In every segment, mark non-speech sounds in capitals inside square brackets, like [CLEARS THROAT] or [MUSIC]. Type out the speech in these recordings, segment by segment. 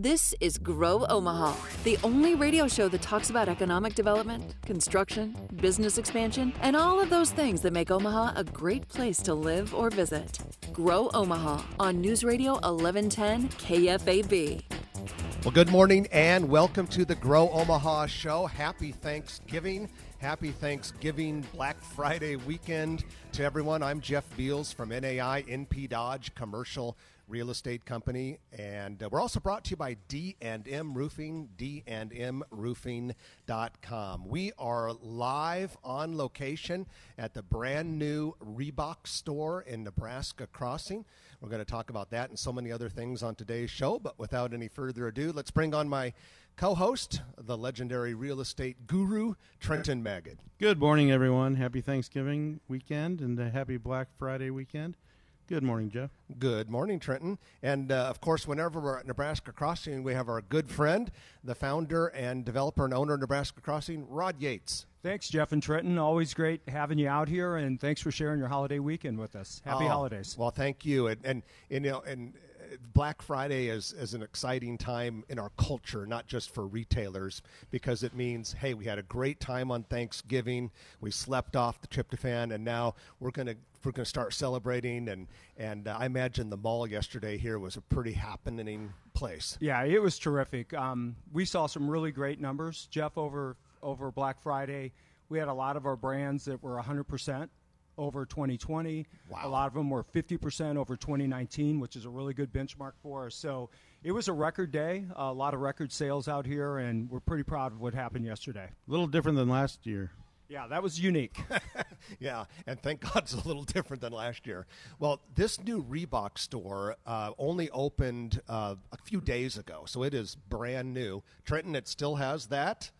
This is Grow Omaha, the only radio show that talks about economic development, construction, business expansion, and all of those things that make Omaha a great place to live or visit. Grow Omaha on News Radio 1110 KFAB. Well, good morning and welcome to the Grow Omaha show. Happy Thanksgiving. Happy Thanksgiving Black Friday weekend to everyone. I'm Jeff Beals from NAI NP Dodge Commercial Real Estate Company, and uh, we're also brought to you by D&M Roofing, dndmroofing.com. We are live on location at the brand new Reebok store in Nebraska Crossing. We're going to talk about that and so many other things on today's show, but without any further ado, let's bring on my co-host, the legendary real estate guru, Trenton Magid. Good morning, everyone. Happy Thanksgiving weekend and a happy Black Friday weekend. Good morning, Jeff. Good morning, Trenton. And uh, of course, whenever we're at Nebraska Crossing, we have our good friend, the founder and developer and owner of Nebraska Crossing, Rod Yates. Thanks, Jeff and Trenton. Always great having you out here, and thanks for sharing your holiday weekend with us. Happy Oh, holidays. Well, thank you. And, and, and you know, and Black Friday is, is an exciting time in our culture, not just for retailers, because it means, hey, we had a great time on Thanksgiving. We slept off the tryptophan, and now we're going to we're going to start celebrating. And and uh, I imagine the mall yesterday here was a pretty happening place. Yeah, it was terrific. Um, we saw some really great numbers, Jeff, over over Black Friday. We had a lot of our brands that were 100% over 2020. Wow. A lot of them were 50% over 2019, which is a really good benchmark for us. So it was a record day, a lot of record sales out here, and we're pretty proud of what happened yesterday. A little different than last year. Yeah, that was unique. [LAUGHS] Yeah, and thank God it's a little different than last year. Well, this new Reebok store uh, only opened uh, a few days ago, so it is brand new. Trenton, it still has that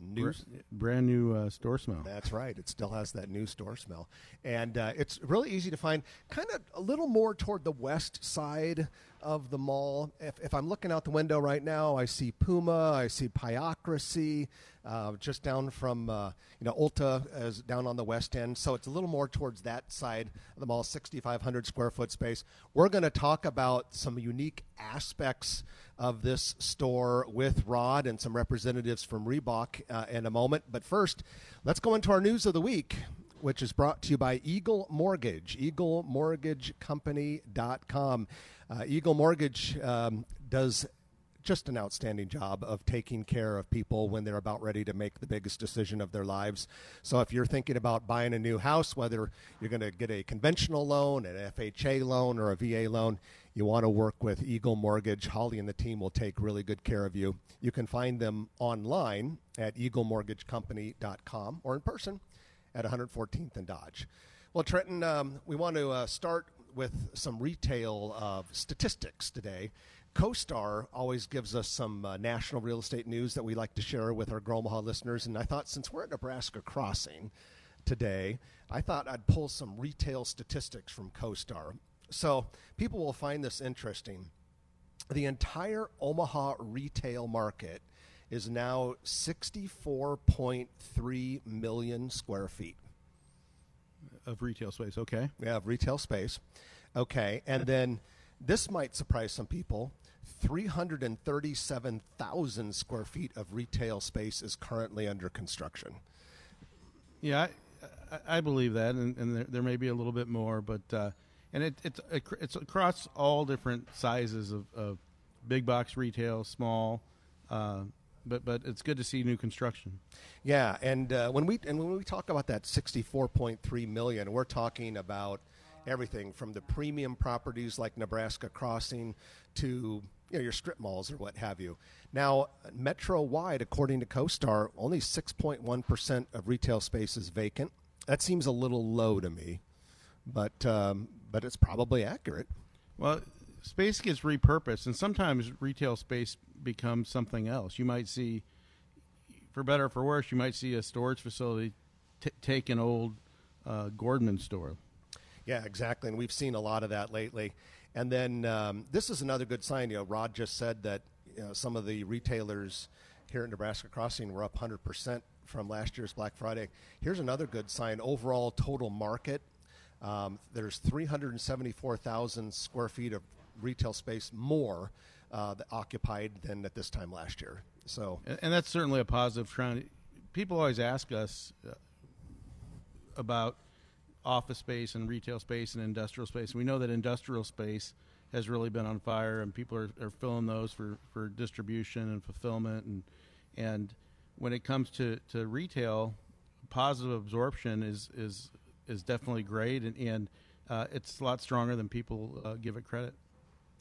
new. Brand new uh, store smell. That's right. It still has that new store smell, and uh, it's really easy to find. Kind of a little more toward the west side of the mall. If, if I'm looking out the window right now, I see Puma, I see Pyocracy, uh, just down from uh, you know Ulta is down on the west end. So it's a little more towards that side of the mall, 6,500 square foot space. We're going to talk about some unique aspects of this store with Rod and some representatives from Reebok uh, in a moment. But first, let's go into our news of the week which is brought to you by Eagle Mortgage, eaglemortgagecompany.com. Uh, Eagle Mortgage um, does just an outstanding job of taking care of people when they're about ready to make the biggest decision of their lives. So if you're thinking about buying a new house, whether you're going to get a conventional loan, an FHA loan, or a VA loan, you want to work with Eagle Mortgage. Holly and the team will take really good care of you. You can find them online at eaglemortgagecompany.com or in person at 114th and Dodge. Well, Trenton, um, we want to uh, start with some retail uh, statistics today. CoStar always gives us some uh, national real estate news that we like to share with our Omaha listeners. And I thought since we're at Nebraska Crossing today, I thought I'd pull some retail statistics from CoStar. So people will find this interesting. The entire Omaha retail market is now 64.3 million square feet. Of retail space, okay. We have retail space. Okay. And then this might surprise some people 337,000 square feet of retail space is currently under construction. Yeah, I, I, believe that, and, and there, there may be a little bit more, but uh, and it, it's it's across all different sizes of, of big box retail, small, uh, but but it's good to see new construction. Yeah, and uh, when we and when we talk about that 64.3 million, we're talking about everything from the premium properties like Nebraska Crossing to you know, your strip malls or what have you. Now, metro wide, according to CoStar, only 6.1% of retail space is vacant. That seems a little low to me, but um, but it's probably accurate. Well, space gets repurposed, and sometimes retail space becomes something else. You might see, for better or for worse, you might see a storage facility t- take an old uh, Gordman store. Yeah, exactly, and we've seen a lot of that lately. And then um, this is another good sign. You know, Rod just said that you know, some of the retailers here at Nebraska Crossing were up 100% from last year's Black Friday. Here's another good sign. Overall total market, um, there's 374,000 square feet of retail space more uh, occupied than at this time last year. So, and, and that's certainly a positive trend. People always ask us uh, about office space and retail space and industrial space. We know that industrial space has really been on fire, and people are, are filling those for, for distribution and fulfillment. And and when it comes to, to retail, positive absorption is is is definitely great, and, and uh, it's a lot stronger than people uh, give it credit.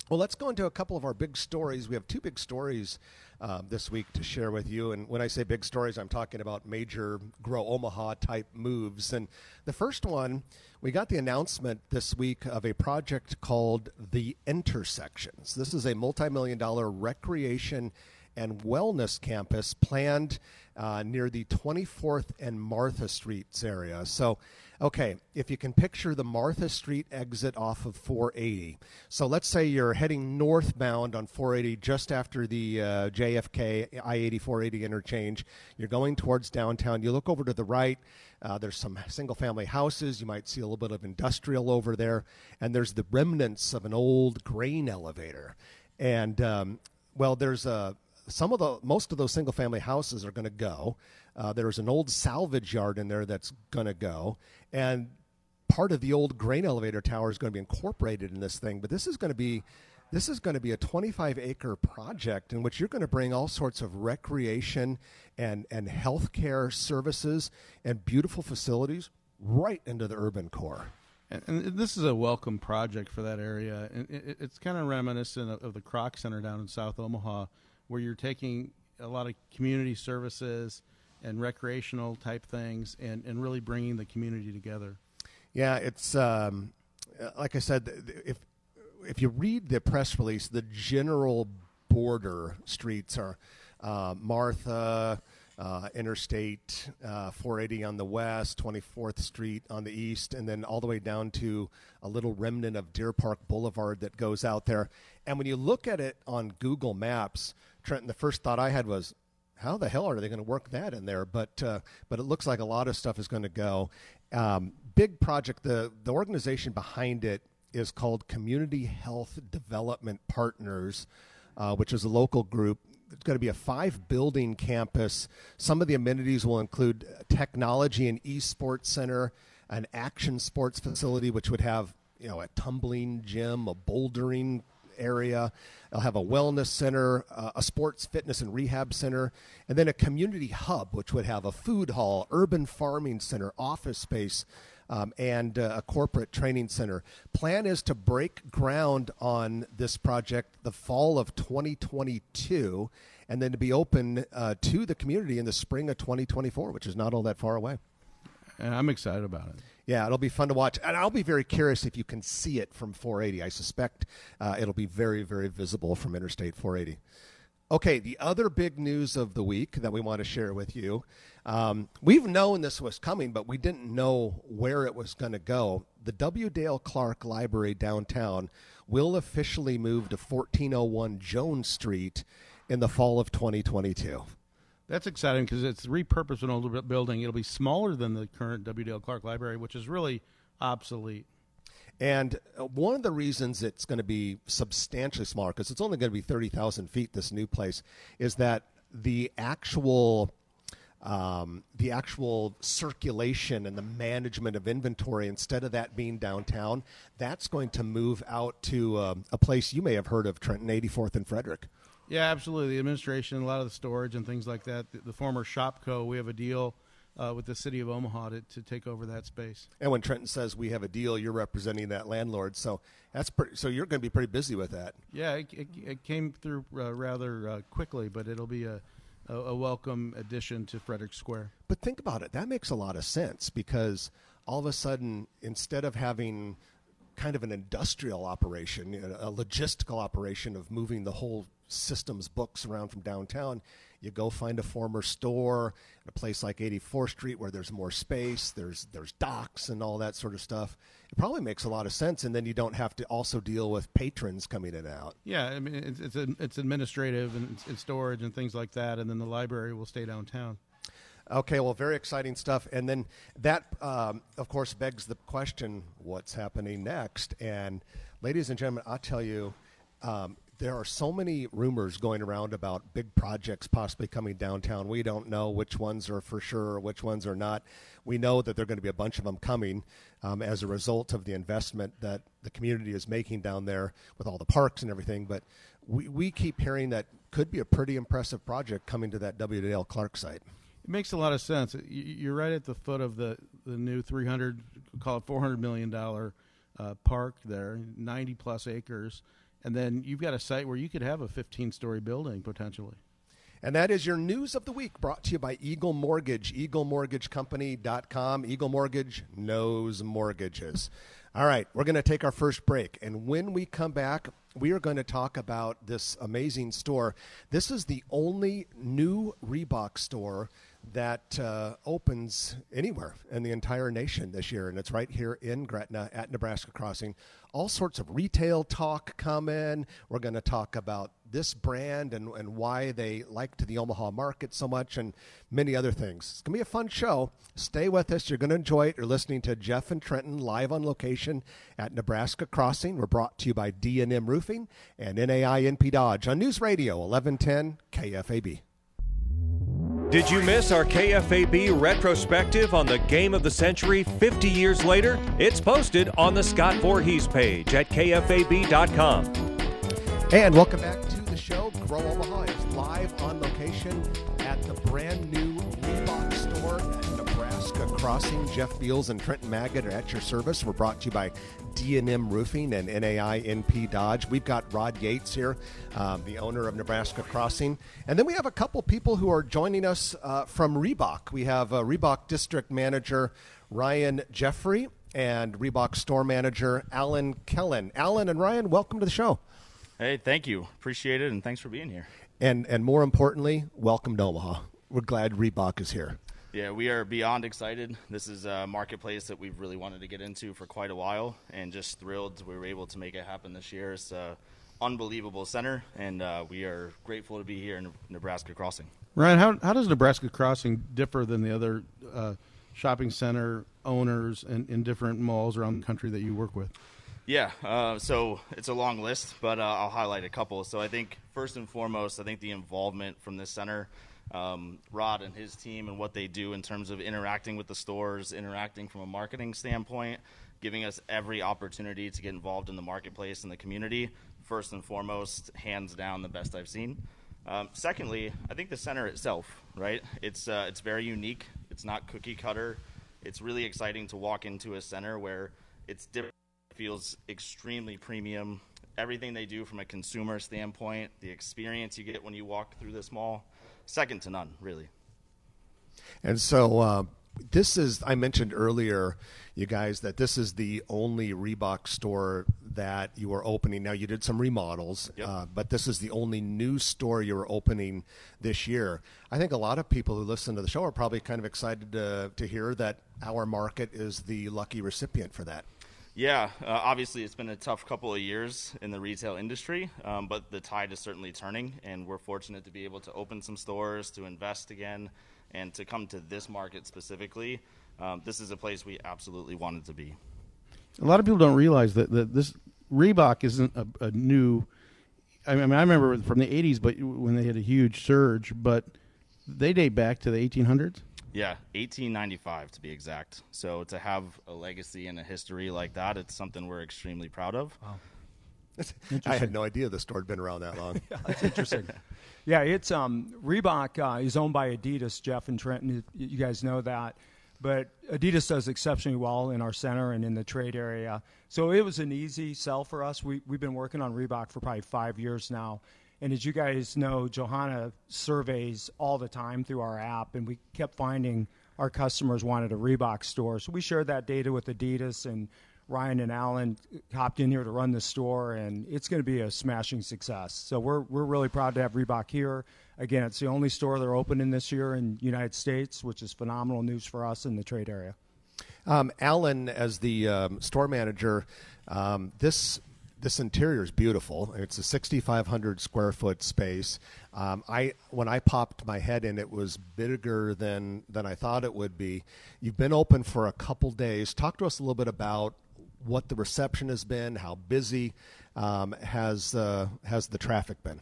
Well, let's go into a couple of our big stories. We have two big stories uh, this week to share with you. And when I say big stories, I'm talking about major Grow Omaha type moves. And the first one, we got the announcement this week of a project called The Intersections. This is a multi million dollar recreation and wellness campus planned uh, near the 24th and Martha Streets area. So, okay, if you can picture the Martha Street exit off of 480. So let's say you're heading northbound on 480 just after the uh, JFK I 80 480 interchange. You're going towards downtown. You look over to the right. Uh, there's some single family houses. You might see a little bit of industrial over there. And there's the remnants of an old grain elevator. And, um, well, there's a, some of the most of those single family houses are going to go. Uh, there's an old salvage yard in there that's going to go, and part of the old grain elevator tower is going to be incorporated in this thing. But this is going to be this is going to be a 25 acre project in which you're going to bring all sorts of recreation and and healthcare services and beautiful facilities right into the urban core. And, this is a welcome project for that area. And it, it's kind of reminiscent of, the Kroc Center down in South Omaha where you're taking a lot of community services and recreational type things and, and really bringing the community together. Yeah, it's um, like I said, if if you read the press release, the general border streets are uh, Martha, uh, Interstate uh, 480 on the west, 24th Street on the east, and then all the way down to a little remnant of Deer Park Boulevard that goes out there. And when you look at it on Google Maps, Trenton, the first thought I had was, how the hell are they going to work that in there? But uh, but it looks like a lot of stuff is going to go. Um, big project. The the organization behind it is called Community Health Development Partners, uh, which is a local group. It's going to be a five building campus. Some of the amenities will include technology and esports center, an action sports facility, which would have you know a tumbling gym, a bouldering area. They'll have a wellness center, uh, a sports fitness and rehab center, and then a community hub, which would have a food hall, urban farming center, office space, um, and uh, a corporate training center. Plan is to break ground on this project the fall of 2022 and then to be open uh, to the community in the spring of 2024, which is not all that far away. And I'm excited about it. Yeah, it'll be fun to watch, and I'll be very curious if you can see it from 480. I suspect uh, it'll be very, very visible from Interstate 480. Okay, the other big news of the week that we want to share with you. Um, we've known this was coming, but we didn't know where it was going to go. The W. Dale Clark Library downtown will officially move to 1401 Jones Street in the fall of 2022. That's exciting because it's repurposed an older building. It'll be smaller than the current W. Dale Clark Library, which is really obsolete. And uh, one of the reasons it's going to be substantially smaller, because it's only going to be 30,000 feet, this new place, is that the actual. Um, the actual circulation and the management of inventory, instead of that being downtown, that's going to move out to uh, a place you may have heard of, Trenton, 84th and Frederick. Yeah, absolutely. The administration, a lot of the storage and things like that. The, the former Shopko, we have a deal uh, with the city of Omaha to, to take over that space. And when Trenton says we have a deal, you're representing that landlord, so that's pretty, so you're going to be pretty busy with that. Yeah, it, it, it came through uh, rather uh, quickly, but it'll be a, a, a welcome addition to Frederick Square. But think about it. That makes a lot of sense because all of a sudden, instead of having kind of an industrial operation, a logistical operation of moving the whole system's books around from downtown. You go find a former store, a place like 84th Street where there's more space, there's there's docks and all that sort of stuff. It probably makes a lot of sense, and then you don't have to also deal with patrons coming in and out. Yeah, I mean it's it's, it's administrative and, and storage and things like that, and then the library will stay downtown. Okay, well, very exciting stuff. And then that, um, of course, begs the question what's happening next? And, ladies and gentlemen, I'll tell you, um, there are so many rumors going around about big projects possibly coming downtown. We don't know which ones are for sure which ones are not. We know that there are going to be a bunch of them coming um, as a result of the investment that the community is making down there with all the parks and everything. But we, we keep hearing that could be a pretty impressive project coming to that W. Dale Clark site. It makes a lot of sense. You're right at the foot of the, the new 300, call it 400 million dollar uh, park there, 90 plus acres, and then you've got a site where you could have a 15 story building potentially. And that is your news of the week brought to you by Eagle Mortgage, eaglemortgagecompany.com. Eagle Mortgage knows mortgages. All right, we're going to take our first break. And when we come back, we are going to talk about this amazing store. This is the only new Reebok store that uh, opens anywhere in the entire nation this year, and it's right here in Gretna at Nebraska Crossing. All sorts of retail talk come in. We're going to talk about this brand and, and why they like to the Omaha market so much, and many other things. It's going to be a fun show. Stay with us. You're going to enjoy it. You're listening to Jeff and Trenton live on location at Nebraska Crossing. We're brought to you by D&M Roofing and NAI NP Dodge on News Radio 1110 KFAB. Did you miss our KFAB retrospective on the game of the century 50 years later? It's posted on the Scott Voorhees page at KFAB.com. And welcome back to the show. Grow Omaha is live on location at the brand new Crossing. Jeff Beals and Trenton Magid are at your service. We're brought to you by D&M Roofing and NAI NP Dodge. We've got Rod Yates here, um, the owner of Nebraska Crossing. And then we have a couple people who are joining us uh, from Reebok. We have uh, Reebok District Manager Ryan Jeffrey and Reebok Store Manager Alan Kellen. Alan and Ryan, welcome to the show. Hey, thank you. Appreciate it, and thanks for being here. And, and more importantly, welcome to Omaha. We're glad Reebok is here. Yeah, we are beyond excited. This is a marketplace that we've really wanted to get into for quite a while, and just thrilled we were able to make it happen this year. It's an unbelievable center, and uh, we are grateful to be here in Nebraska Crossing. Ryan, how, how does Nebraska Crossing differ than the other uh, shopping center owners in, in different malls around the country that you work with? Yeah, uh, so it's a long list, but uh, I'll highlight a couple. So I think first and foremost, I think the involvement from this center um, Rod and his team and what they do in terms of interacting with the stores, interacting from a marketing standpoint, giving us every opportunity to get involved in the marketplace and the community. First and foremost, hands down, the best I've seen. Um, secondly, I think the center itself, right? It's uh, it's very unique. It's not cookie cutter. It's really exciting to walk into a center where it's different, feels extremely premium. Everything they do from a consumer standpoint, the experience you get when you walk through this mall, second to none, really. And so uh, this is, I mentioned earlier, you guys, that this is the only Reebok store that you are opening. Now, you did some remodels, yep. uh, but this is the only new store you're opening this year. I think a lot of people who listen to the show are probably kind of excited to, to hear that our market is the lucky recipient for that. Yeah, uh, obviously it's been a tough couple of years in the retail industry, um, but the tide is certainly turning, and we're fortunate to be able to open some stores, to invest again, and to come to this market specifically. Um, this is a place we absolutely wanted to be. A lot of people don't realize that, that this Reebok isn't a, a new. I mean, I remember from the '80s, but when they had a huge surge, but they date back to the 1800s. Yeah, 1895 to be exact. So to have a legacy and a history like that, it's something we're extremely proud of. Wow. [LAUGHS] I had no idea the store had been around that long. [LAUGHS] yeah, that's interesting. [LAUGHS] yeah, it's um, Reebok uh, is owned by Adidas, Jeff and Trenton. You guys know that. But Adidas does exceptionally well in our center and in the trade area. So it was an easy sell for us. We, we've been working on Reebok for probably five years now. And as you guys know, Johanna surveys all the time through our app, and we kept finding our customers wanted a Reebok store. So we shared that data with Adidas, and Ryan and Alan hopped in here to run the store, and it's going to be a smashing success. So we're we're really proud to have Reebok here. Again, it's the only store they're opening this year in United States, which is phenomenal news for us in the trade area. Um, Alan, as the um, store manager, um, this this interior is beautiful. It's a 6,500 square foot space. Um, I when I popped my head in, it was bigger than than I thought it would be. You've been open for a couple days. Talk to us a little bit about what the reception has been, how busy um, has uh, has the traffic been.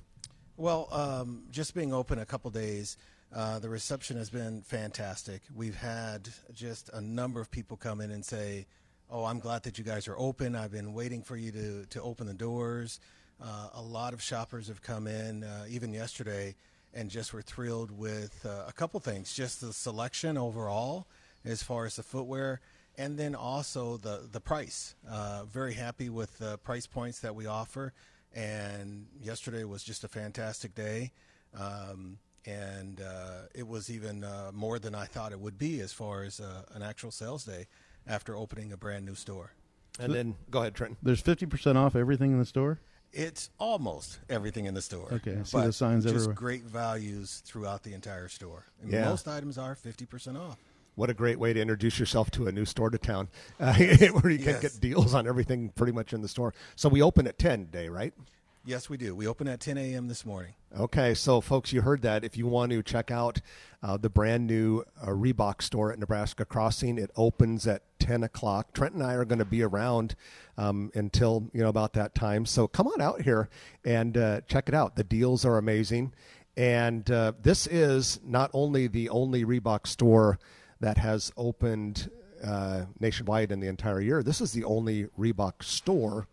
Well, um, just being open a couple days. Uh, the reception has been fantastic. We've had just a number of people come in and say, "Oh, I'm glad that you guys are open. I've been waiting for you to to open the doors." Uh, a lot of shoppers have come in, uh, even yesterday, and just were thrilled with uh, a couple things. Just the selection overall, as far as the footwear, and then also the the price. Uh, very happy with the price points that we offer. And yesterday was just a fantastic day. Um, and uh, it was even uh, more than I thought it would be as far as an actual sales day after opening a brand new store. And then go ahead, Trent. There's 50% off everything in the store? It's almost everything in the store. Okay, I see but the signs just everywhere. great values throughout the entire store. And Yeah. Most items are 50% off. What a great way to introduce yourself to a new store to town, uh, [LAUGHS] where you can Yes. get deals on everything pretty much in the store. So we open at ten today, right? Yes, we do. We open at 10 a.m. this morning. Okay, so folks, you heard that. If you want to check out uh, the brand new uh, Reebok store at Nebraska Crossing, it opens at 10 o'clock. Trent and I are going to be around um, until you know about that time. So come on out here and uh, check it out. The deals are amazing, and uh, this is not only the only Reebok store that has opened uh, nationwide in the entire year. This is the only Reebok store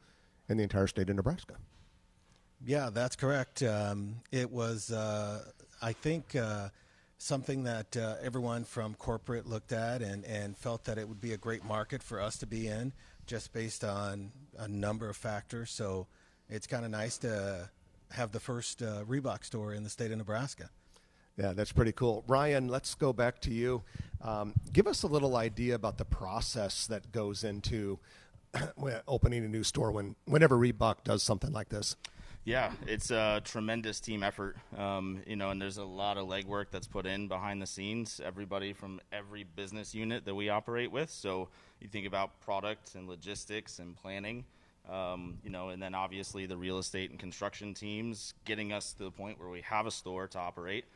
in the entire state of Nebraska. Yeah, that's correct. Um, it was, uh, I think, uh, something that uh, everyone from corporate looked at and, and felt that it would be a great market for us to be in, just based on a number of factors. So it's kind of nice to have the first uh, Reebok store in the state of Nebraska. Yeah, that's pretty cool. Ryan, let's go back to you. Um, give us a little idea about the process that goes into [CLEARS THROAT] opening a new store when whenever Reebok does something like this. Yeah, it's a tremendous team effort, um, you know, and there's a lot of legwork that's put in behind the scenes. Everybody from every business unit that we operate with. So you think about product and logistics and planning, um, you know, and then obviously the real estate and construction teams getting us to the point where we have a store to operate,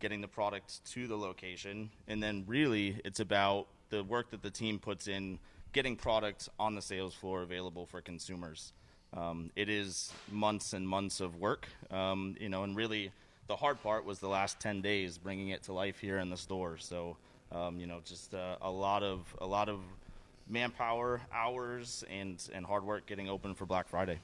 getting the product to the location, and then really it's about the work that the team puts in getting product on the sales floor available for consumers. Um, it is months and months of work, um, you know, and really the hard part was the last 10 days bringing it to life here in the store. So, um, you know, just uh, a lot of a lot of manpower, hours, and and hard work getting open for Black Friday.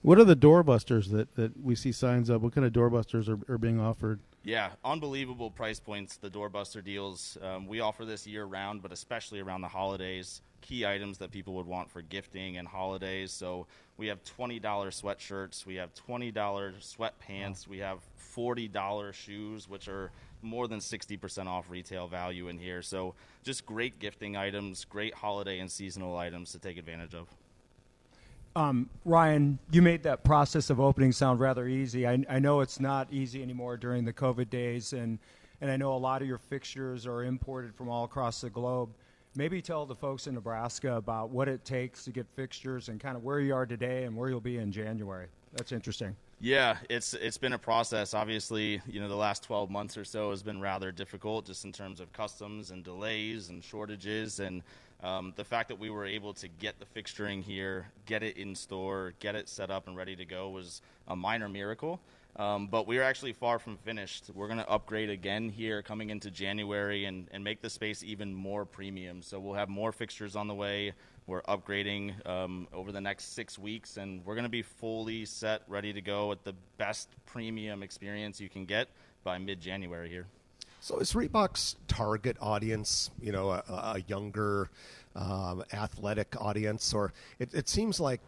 What are the doorbusters that, that we see signs of? What kind of doorbusters are, are being offered? Yeah, unbelievable price points. The doorbuster deals um, we offer this year round, but especially around the holidays. Key items that people would want for gifting and holidays. So we have twenty dollars sweatshirts, we have twenty dollars sweatpants, we have forty dollars shoes, which are more than sixty percent off retail value in here. So just great gifting items, great holiday and seasonal items to take advantage of. Um, Ryan, you made that process of opening sound rather easy. I, I know it's not easy anymore during the COVID days, and, and I know a lot of your fixtures are imported from all across the globe. Maybe tell the folks in Nebraska about what it takes to get fixtures and kind of where you are today and where you'll be in January. That's interesting. Yeah, it's it's been a process. Obviously, you know, the last 12 months or so has been rather difficult, just in terms of customs and delays and shortages, and um, the fact that we were able to get the fixturing here, get it in store, get it set up and ready to go was a minor miracle. Um, but we are actually far from finished. We're going to upgrade again here coming into January and, and make the space even more premium. So we'll have more fixtures on the way. We're upgrading um, over the next six weeks, and we're going to be fully set, ready to go at the best premium experience you can get by mid January here. So is Reebok's target audience, you know, a, a younger, um, athletic audience, or it, it seems like,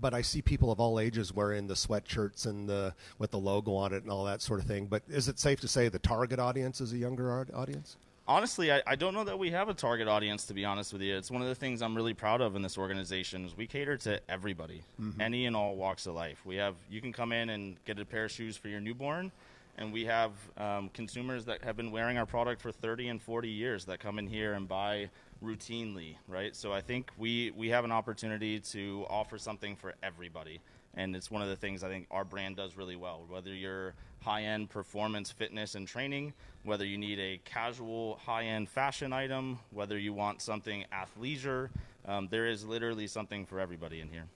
but I see people of all ages wearing the sweatshirts and the with the logo on it and all that sort of thing. But is it safe to say the target audience is a younger audience? Honestly, I, I don't know that we have a target audience. To be honest with you, it's one of the things I'm really proud of in this organization. Is we cater to everybody, Mhm. any and all walks of life. We have you can come in and get a pair of shoes for your newborn, and we have um, consumers that have been wearing our product for 30 and 40 years that come in here and buy routinely, right? So I think we we have an opportunity to offer something for everybody, and it's one of the things I think our brand does really well. Whether you're high-end performance fitness and training, whether you need a casual high-end fashion item, whether you want something athleisure, um, there is literally something for everybody in here.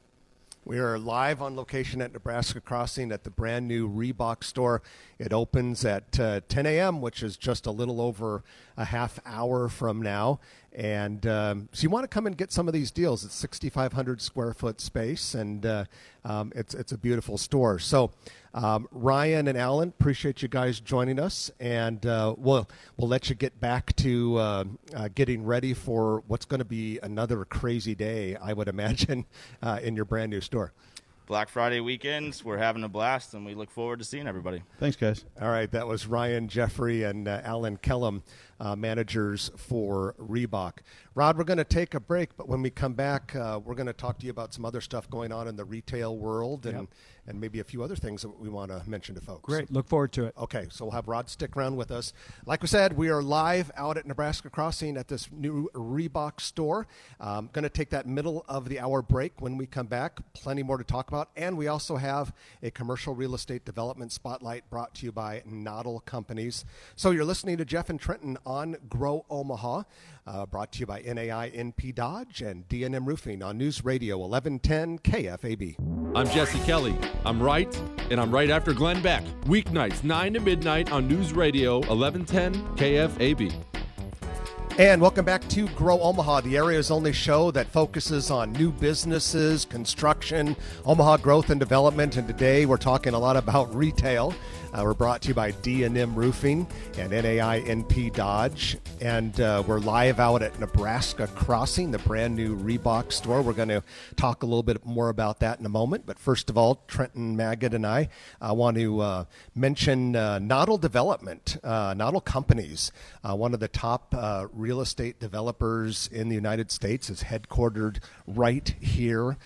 We are live on location at Nebraska Crossing at the brand new Reebok store. It opens at uh, 10 a.m., which is just a little over a half hour from now. And um, so you want to come and get some of these deals. It's 6,500 square foot space, and uh, um, it's it's a beautiful store. So um, Ryan and Alan, appreciate you guys joining us, and uh, we'll we'll let you get back to uh, uh, getting ready for what's going to be another crazy day, I would [LAUGHS] imagine, uh, in your brand new store. Black Friday weekends, we're having a blast, and we look forward to seeing everybody. Thanks, guys. All right, that was Ryan Jeffrey and uh, Alan Kellum, uh, managers for Reebok. Rod, we're going to take a break, but when we come back, uh, we're going to talk to you about some other stuff going on in the retail world and, Yep. and maybe a few other things that we want to mention to folks. Great. Look forward to it. Okay, so we'll have Rod stick around with us. Like we said, we are live out at Nebraska Crossing at this new Reebok store. Um, going to take that middle of the hour break when we come back. Plenty more to talk about. And we also have a commercial real estate development spotlight brought to you by Noddle Companies. So you're listening to Jeff and Trenton on Grow Omaha, uh, brought to you by NAI NP Dodge and D&M Roofing on News Radio 1110 KFAB. I'm Jesse Kelly. I'm right, and I'm right after Glenn Beck. Weeknights, 9 to midnight on News Radio 1110 KFAB. And welcome back to Grow Omaha, the area's only show that focuses on new businesses, construction, Omaha growth and development. And today we're talking a lot about retail. Uh, we're brought to you by D&M Roofing and NAI NP Dodge. And uh, we're live out at Nebraska Crossing, the brand new Reebok store. We're going to talk a little bit more about that in a moment. But first of all, Trenton Magid and I uh, want to uh, mention uh, Noddle Development, uh, Noddle Companies, one of the top real estate developers in the United States, is headquartered right here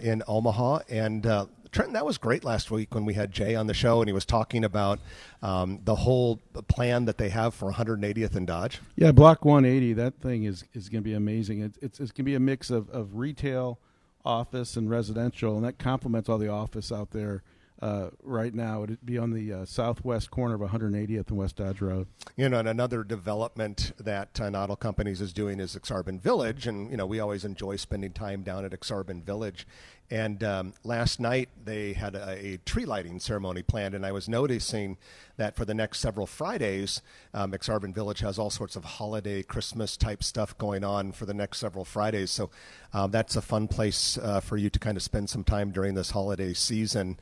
in Omaha. And Trenton, that was great last week when we had Jay on the show and he was talking about um, the whole plan that they have for 180th and Dodge. Yeah, Block 180. That thing is is going to be amazing. It's it's, it's going to be a mix of, of retail, office, and residential, and that complements all the office out there. Uh, right now, it'd be on the uh, southwest corner of 180th and West Dodge Road. You know, and another development that uh, Noddle Companies is doing is Aksarben Village, and you know we always enjoy spending time down at Aksarben Village. And um, last night they had a, a tree lighting ceremony planned, and I was noticing that for the next several Fridays, um, Aksarben Village has all sorts of holiday, Christmas type stuff going on for the next several Fridays. So um, that's a fun place uh, for you to kind of spend some time during this holiday season.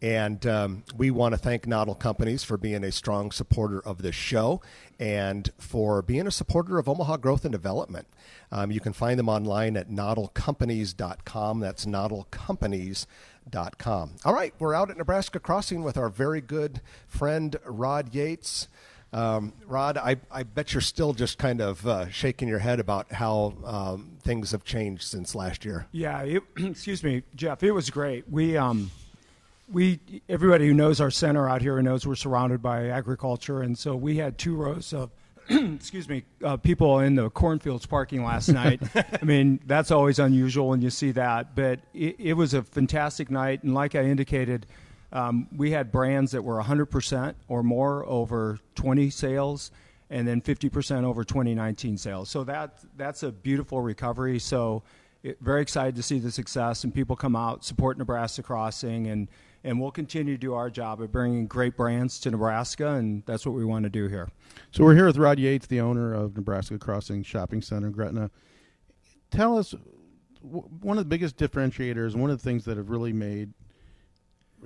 And um, we want to thank Noddle Companies for being a strong supporter of this show and for being a supporter of Omaha Growth and Development. Um, you can find them online at noddlecompanies.com. That's noddlecompanies.com. All right, we're out at Nebraska Crossing with our very good friend Rod Yates. Um, Rod, I, I bet you're still just kind of uh, shaking your head about how um, things have changed since last year. Yeah, it, [CLEARS THROAT] excuse me, Jeff. It was great. We um, we everybody who knows our center out here knows we're surrounded by agriculture, and so we had two rows of [CLEARS THROAT] excuse me uh, people in the cornfields parking last night. [LAUGHS] I mean, that's always unusual when you see that, but it, it was a fantastic night, and like I indicated. Um, we had brands that were 100% or more over 20 sales, and then 50% over 2019 sales. So that that's a beautiful recovery. So it, very excited to see the success and people come out support Nebraska Crossing, and and we'll continue to do our job of bringing great brands to Nebraska, and that's what we want to do here. So we're here with Rod Yates, the owner of Nebraska Crossing Shopping Center in Gretna. Tell us one of the biggest differentiators, one of the things that have really made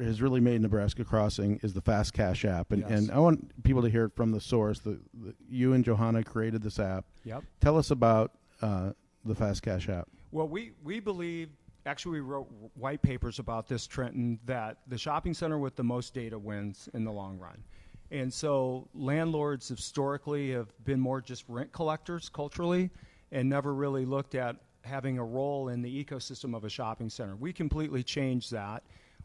has really made Nebraska Crossing is the Fast Cash app, and, Yes. and I want people to hear it from the source. The, the, you and Johanna created this app. Yep. Tell us about uh, the Fast Cash app. Well, we, we believe, actually, we wrote white papers about this, Trenton, that the shopping center with the most data wins in the long run. And so landlords historically have been more just rent collectors culturally and never really looked at having a role in the ecosystem of a shopping center. We completely changed that.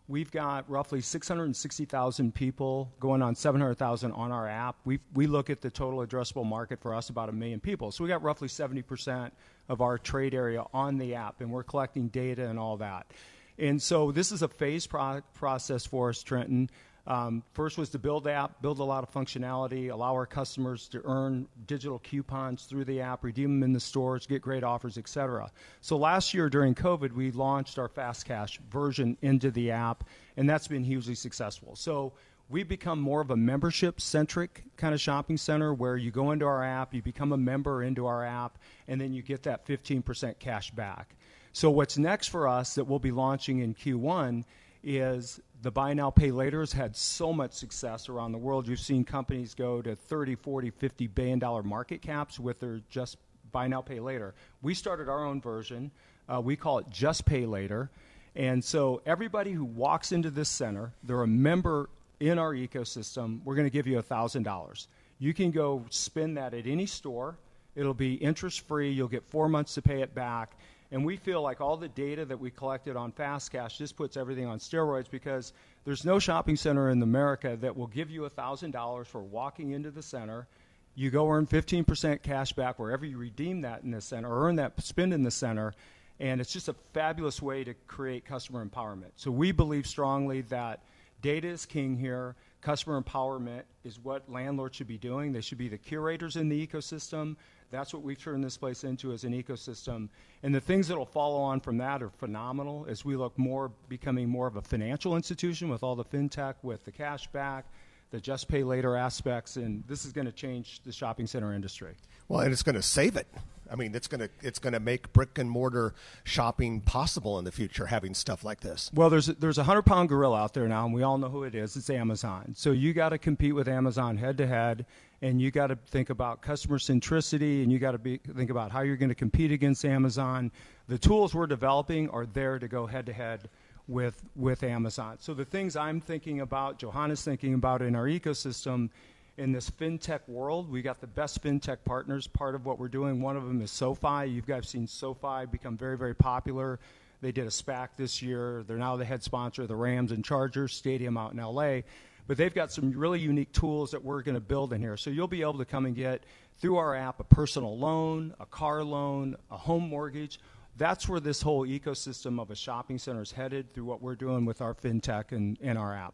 We've got roughly 660,000 people going on 700,000 on our app. We, we look at the total addressable market for us about a million people. So we got roughly 70% of our trade area on the app, and we're collecting data and all that. And so this is a phase pro- process for us, Trenton. Um, first was to build app, build a lot of functionality, allow our customers to earn digital coupons through the app, redeem them in the stores, get great offers, etc. So last year during COVID, we launched our Fast Cash version into the app, and that's been hugely successful. So we've become more of a membership centric kind of shopping center where you go into our app, you become a member into our app, and then you get that 15% cash back. So what's next for us that we'll be launching in Q1 is the buy now pay later has had so much success around the world. You've seen companies go to 30 40 50 billion dollar market caps with their just buy now pay later. We started our own version. Uh, we call it just pay later. And so everybody who walks into this center they're a member in our ecosystem we're going to give you $1000 you can go spend that at any store. It'll be interest free you'll get four months to pay it back and we feel like all the data that we collected on Fast Cash just puts everything on steroids because there's no shopping center in America that will give you $1,000 for walking into the center. You go earn 15% cash back wherever you redeem that in the center or earn that spend in the center. And it's just a fabulous way to create customer empowerment. So we believe strongly that data is king here. Customer empowerment is what landlords should be doing. They should be the curators in the ecosystem. That's what we've turned this place into as an ecosystem. And the things that will follow on from that are phenomenal as we look more becoming more of a financial institution with all the fintech, with the cash back, the just pay later aspects, and this is going to change the shopping center industry. Well, and it's going to save it. I mean, it's going to it's going to make brick and mortar shopping possible in the future. Having stuff like this. Well, there's a, there's a hundred pound gorilla out there now, and we all know who it is. It's Amazon. So you got to compete with Amazon head to head, and you got to think about customer centricity, and you got to think about how you're going to compete against Amazon. The tools we're developing are there to go head to head with with Amazon. So the things I'm thinking about, Johanna's thinking about in our ecosystem in this fintech world. We got the best fintech partners. Part of what we're doing, one of them is SoFi. You guys seen SoFi become very, very popular. They did a SPAC this year. They're now the head sponsor of the Rams and Chargers Stadium out in LA. But they've got some really unique tools that we're going to build in here. So you'll be able to come and get through our app a personal loan, a car loan, a home mortgage. That's where this whole ecosystem of a shopping center is headed through what we're doing with our fintech and, and our app.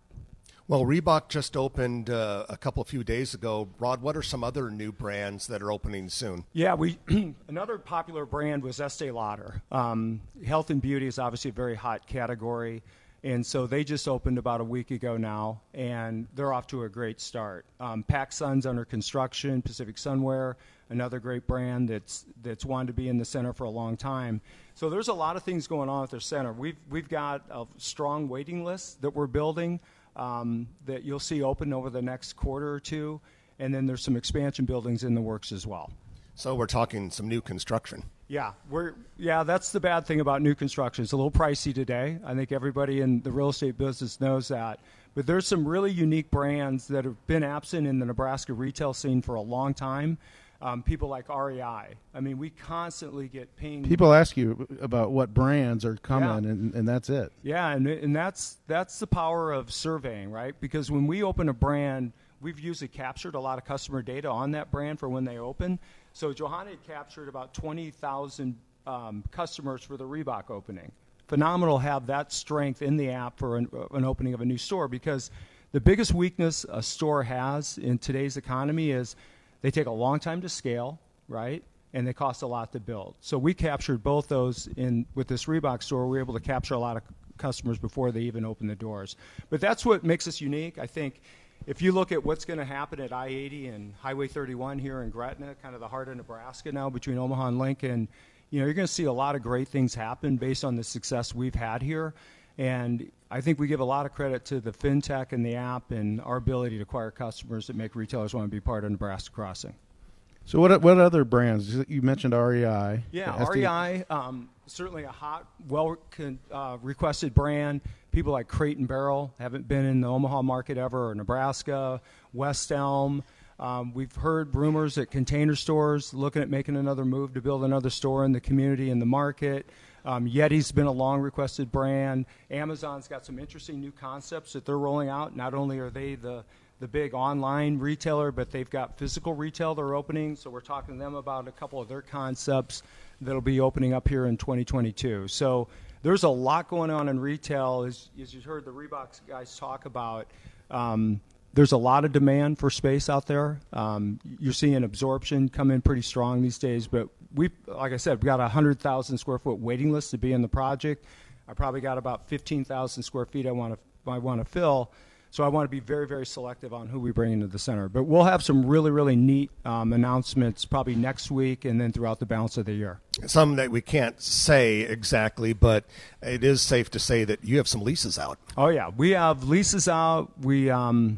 Well, Reebok just opened uh, a couple of few days ago. Rod, what are some other new brands that are opening soon? Yeah, we [CLEARS THROAT] another popular brand was Estee Lauder. Um, health and beauty is obviously a very hot category, and so they just opened about a week ago now, and they're off to a great start. Um, PacSun's under construction. Pacific Sunwear, another great brand that's that's wanted to be in the center for a long time. So there's a lot of things going on at their center. We've we've got a strong waiting list that we're building um, that you'll see open over the next quarter or two. And then there's some expansion buildings in the works as well. So we're talking some new construction. Yeah, we're yeah. That's the bad thing about new construction. It's a little pricey today. I think everybody in the real estate business knows that. But there's some really unique brands that have been absent in the Nebraska retail scene for a long time um, people like REI. I mean, we constantly get pinged. People ask you about what brands are coming, yeah. and, and that's it. Yeah, and, and that's that's the power of surveying, right? Because when we open a brand, we've usually captured a lot of customer data on that brand for when they open. So Johanna had captured about 20,000 um, customers for the Reebok opening. Phenomenal have that strength in the app for an, an opening of a new store because the biggest weakness a store has in today's economy is – they take a long time to scale, right? And they cost a lot to build. So we captured both those in with this Reebok store. We were able to capture a lot of customers before they even open the doors. But that's what makes us unique. I think if you look at what's going to happen at I-80 and Highway 31 here in Gretna, kind of the heart of Nebraska now between Omaha and Lincoln, you know, you're going to see a lot of great things happen based on the success we've had here. And I think we give a lot of credit to the fintech and the app and our ability to acquire customers that make retailers want to be part of Nebraska Crossing. So what what other brands? You mentioned REI. Yeah, REI, um, certainly a hot, well uh, requested brand. People like Crate and Barrel haven't been in the Omaha market ever, or Nebraska, West Elm. Um, we've heard rumors that Container Stores looking at making another move to build another store in the community in the market. Um, Yeti's been a long requested brand. Amazon's got some interesting new concepts that they're rolling out. Not only are they the the big online retailer, but they've got physical retail they're opening. So we're talking to them about a couple of their concepts that'll be opening up here in 2022. So there's a lot going on in retail. As, as you heard the Reebok guys talk about, um, there's a lot of demand for space out there. Um, you're seeing absorption come in pretty strong these days, but we, like I said, we've got a hundred thousand square foot waiting list to be in the project. I probably got about fifteen thousand square feet I want to I want to fill. So I want to be very, very selective on who we bring into the center. But we'll have some really, really neat um, announcements probably next week and then throughout the balance of the year. Some that we can't say exactly, but it is safe to say that you have some leases out. Oh yeah, we have leases out. We um,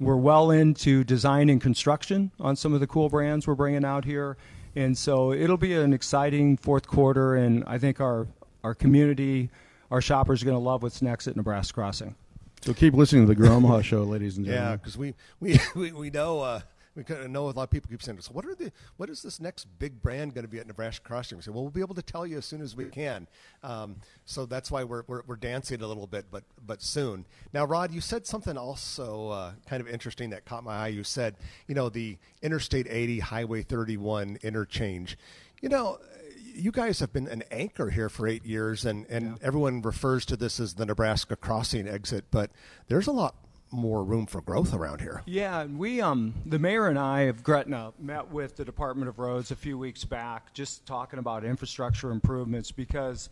we're well into design and construction on some of the cool brands we're bringing out here, and so it'll be an exciting fourth quarter. And I think our our community, our shoppers are going to love what's next at Nebraska Crossing. So keep listening to the Omaha [LAUGHS] show, ladies and gentlemen. Yeah, because we, we, [LAUGHS] we, we know uh, we kind of know a lot of people keep saying, "So what are the what is this next big brand going to be at Nebraska Crossing?" We say, "Well, we'll be able to tell you as soon as we can." Um, so that's why we're, we're, we're dancing a little bit, but but soon. Now, Rod, you said something also uh, kind of interesting that caught my eye. You said, you know, the Interstate 80 Highway 31 interchange. You know, you guys have been an anchor here for eight years, and, and yeah. everyone refers to this as the Nebraska crossing exit, but there's a lot more room for growth around here. Yeah, we um the mayor and I of Gretna met with the Department of Roads a few weeks back, just talking about infrastructure improvements. Because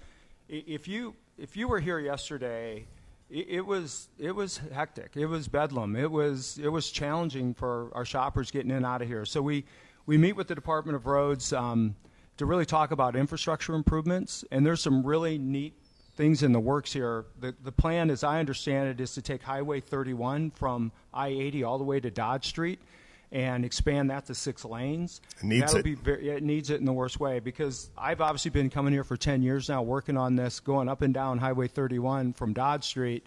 if you if you were here yesterday, it, it was it was hectic. It was bedlam. It was it was challenging for our shoppers getting in and out of here. So we we meet with the Department of Roads. Um, to really talk about infrastructure improvements. And there's some really neat things in the works here. The, the plan, as I understand it, is to take Highway 31 from I 80 all the way to Dodge Street and expand that to six lanes. It needs That'll it. Be very, it needs it in the worst way because I've obviously been coming here for 10 years now working on this, going up and down Highway 31 from Dodge Street.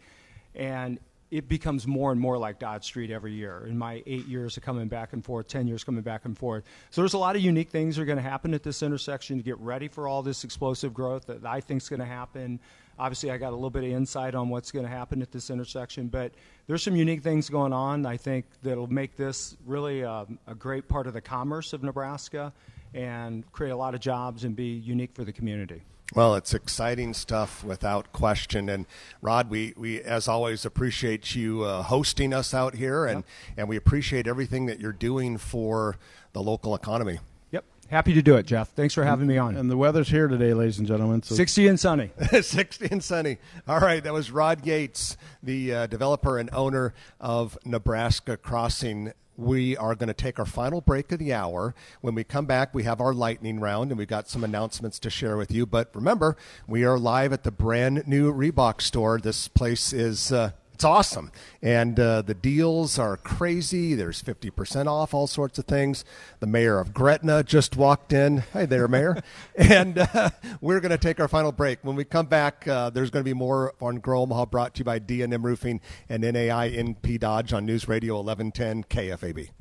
And it becomes more and more like Dodge Street every year. In my eight years of coming back and forth, 10 years coming back and forth. So there's a lot of unique things that are going to happen at this intersection to get ready for all this explosive growth that I think is going to happen. Obviously, I got a little bit of insight on what's going to happen at this intersection, but there's some unique things going on. I think that'll make this really a, um, a great part of the commerce of Nebraska and create a lot of jobs and be unique for the community. Well, it's exciting stuff without question. And Rod, we, we as always appreciate you uh, hosting us out here, and, yep. and we appreciate everything that you're doing for the local economy. Yep. Happy to do it, Jeff. Thanks for having me on. And the weather's here today, ladies and gentlemen. So. 60 and sunny. [LAUGHS] 60 and sunny. All right. That was Rod Yates, the uh, developer and owner of Nebraska Crossing we are going to take our final break of the hour. When we come back, we have our lightning round and we've got some announcements to share with you. But remember, we are live at the brand new Reebok store. This place is. Uh, it's awesome. And uh, the deals are crazy. There's 50% off, all sorts of things. The mayor of Gretna just walked in. Hi there, mayor. [LAUGHS] and uh, we're going to take our final break. When we come back, uh, there's going to be more on Grow Omaha brought to you by D&M Roofing and NAI NP Dodge on News Radio 1110 KFAB.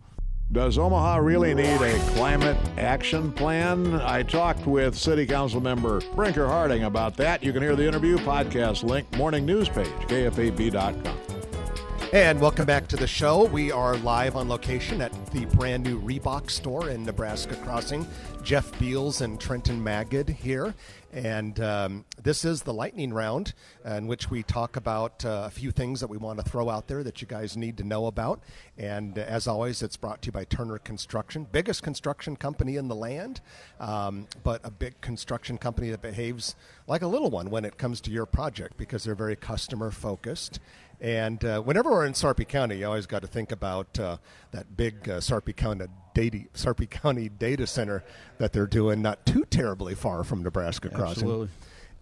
Does Omaha really need a climate action plan? I talked with City Council member Brinker Harding about that. You can hear the interview podcast link, morning news page, kfab.com. And welcome back to the show. We are live on location at the brand new Reebok store in Nebraska Crossing. Jeff Beals and Trenton Magid here. And um, this is the lightning round, in which we talk about uh, a few things that we want to throw out there that you guys need to know about. And uh, as always, it's brought to you by Turner Construction, biggest construction company in the land, um, but a big construction company that behaves like a little one when it comes to your project because they're very customer focused. And uh, whenever we're in Sarpy County, you always got to think about uh, that big uh, Sarpy County data, Sarpy County data center that they're doing, not too terribly far from Nebraska Crossing. Absolutely.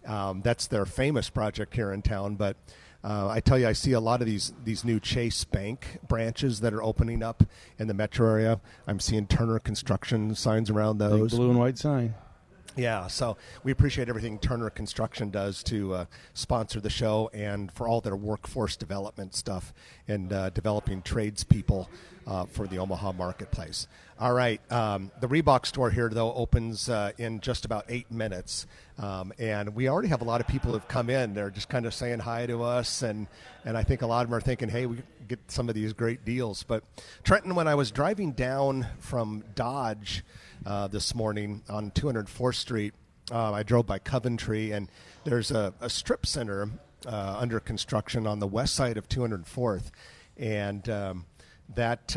Um, that's their famous project here in town. But uh, I tell you, I see a lot of these these new Chase Bank branches that are opening up in the metro area. I'm seeing Turner Construction signs around those. Big blue and white sign. Yeah, so we appreciate everything Turner Construction does to uh, sponsor the show and for all their workforce development stuff and uh, developing tradespeople uh, for the Omaha marketplace. All right, um, the Reebok store here, though, opens uh, in just about eight minutes. Um, and we already have a lot of people who've come in. They're just kind of saying hi to us. And, and I think a lot of them are thinking, hey, we get some of these great deals. But Trenton, when I was driving down from Dodge, uh, this morning on 204th Street. Uh, I drove by Coventry, and there's a, a strip center uh, under construction on the west side of 204th, and um, that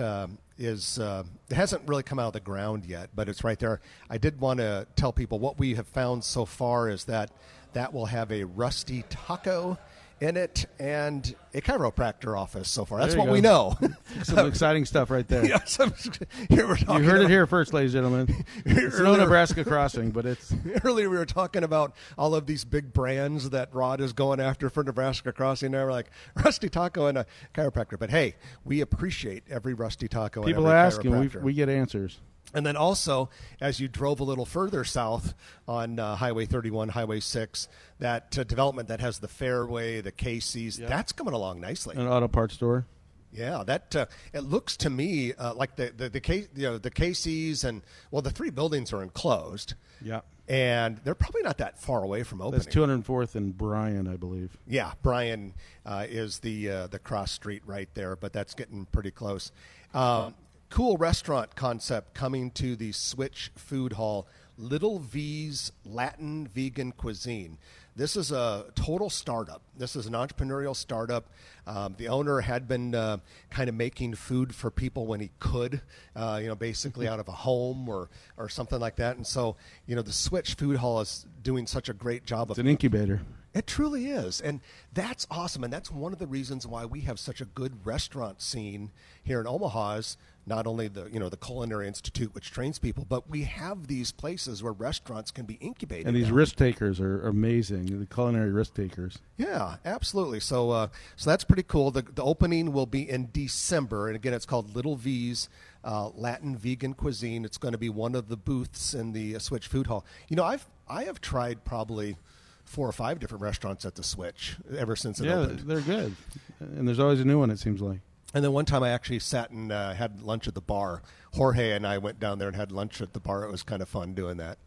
is uh, it hasn't really come out of the ground yet, but it's right there. I did want to tell people what we have found so far is that that will have a rusty taco in it and a chiropractor office so far. That's what go. we know. [LAUGHS] Some exciting stuff right there. [LAUGHS] Yeah, some- [LAUGHS] you heard it here first, ladies and gentlemen. It's no Nebraska crossing, but it's Earlier, we were talking about all of these big brands that Rod is going after for Nebraska Crossing. Now we're like Rusty Taco and a chiropractor. But hey, we appreciate every Rusty Taco. and people every ask and we, we get answers. And then also, as you drove a little further south on uh, Highway 31, Highway 6, that uh, development that has the fairway, the Casey's, that's coming along nicely. An auto parts store. Yeah, that uh, it looks to me uh, like the the the, Ca- you know, the Casey's and well, the three buildings are enclosed. Yeah. and they're probably not that far away from opening. That's 204th and Bryan, I believe. Yeah, Bryan uh, is the uh, the cross street right there, but that's getting pretty close. Um, cool restaurant concept coming to the Switch Food Hall, Little V's Latin Vegan Cuisine. This is a total startup. This is an entrepreneurial startup. Um, the owner had been uh, kind of making food for people when he could, uh, you know, basically [LAUGHS] out of a home or, or something like that. And so, you know, the Switch Food Hall is doing such a great job It's of an incubator. it truly is. And that's awesome. And that's one of the reasons why we have such a good restaurant scene here in Omaha is not only the, you know, the Culinary Institute, which trains people, but we have these places where restaurants can be incubated. And these now. risk takers are amazing. The culinary risk takers. Yeah, absolutely. So, uh, so that's pretty cool. The, the opening will be in December, and again, it's called Little V's uh, Latin Vegan Cuisine. It's going to be one of the booths in the uh, Switch Food Hall. You know, I've I have tried probably four or five different restaurants at the Switch ever since it yeah, opened. they're good. And there's always a new one, it seems like. And then one time I actually sat and uh, had lunch at the bar. Jorge and I went down there and had lunch at the bar. It was kind of fun doing that.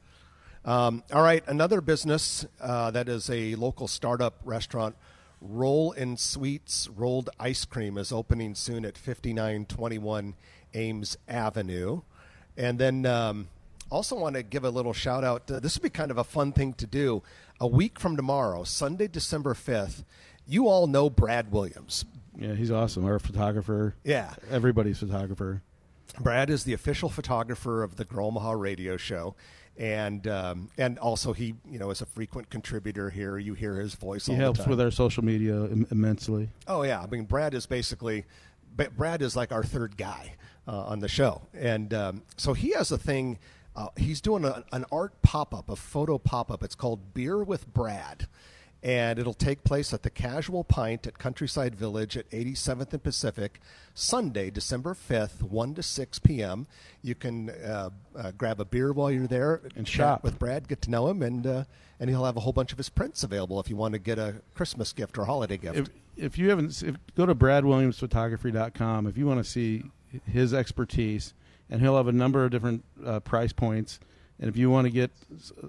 Um, all right, another business uh, that is a local startup restaurant, Roll and Sweets Rolled Ice Cream, is opening soon at 5921 Ames Avenue. And then um, also want to give a little shout out. Uh, this would be kind of a fun thing to do. A week from tomorrow, Sunday, December 5th, you all know Brad Williams. Yeah, he's awesome. Our photographer. Yeah. Everybody's photographer. Brad is the official photographer of the Grow Omaha radio show. And um, and also he you know is a frequent contributor here. You hear his voice. He all helps the time. with our social media Im- immensely. Oh yeah, I mean Brad is basically, Ba- Brad is like our third guy uh, on the show, and um, so he has a thing. Uh, he's doing a, an art pop up, a photo pop up. It's called Beer with Brad, and it'll take place at the Casual Pint at Countryside Village at 87th and Pacific, Sunday, December 5th, 1 to 6 p.m. You can uh, uh, grab a beer while you're there And chat shop. with Brad, get to know him, and uh, and he'll have a whole bunch of his prints available if you want to get a Christmas gift or holiday gift. If if you haven't, if, go to bradwilliamsphotography.com if you want to see his expertise, and he'll have a number of different uh, price points. And if you want to get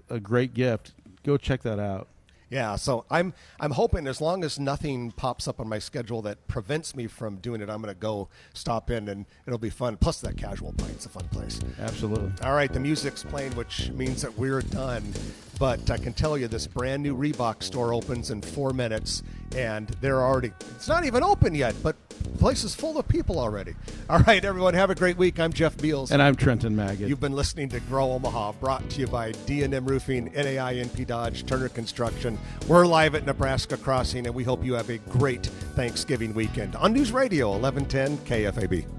a great gift, go check that out. Yeah, so I'm I'm hoping as long as nothing pops up on my schedule that prevents me from doing it, I'm going to go stop in and it'll be fun. Plus that casual pint's a fun place. Absolutely. All right, the music's playing, which means that we're done. But I can tell you, this brand new Reebok store opens in four minutes, and they're already. It's not even open yet, but the place is full of people already. [LAUGHS] All right, everyone, have a great week. I'm Jeff Beals. And I'm Trenton Magid. You've been listening to Grow Omaha, brought to you by D&M Roofing, NAI, NP Dodge, Turner Construction. We're live at Nebraska Crossing, and we hope you have a great Thanksgiving weekend on News Radio 1110 KFAB.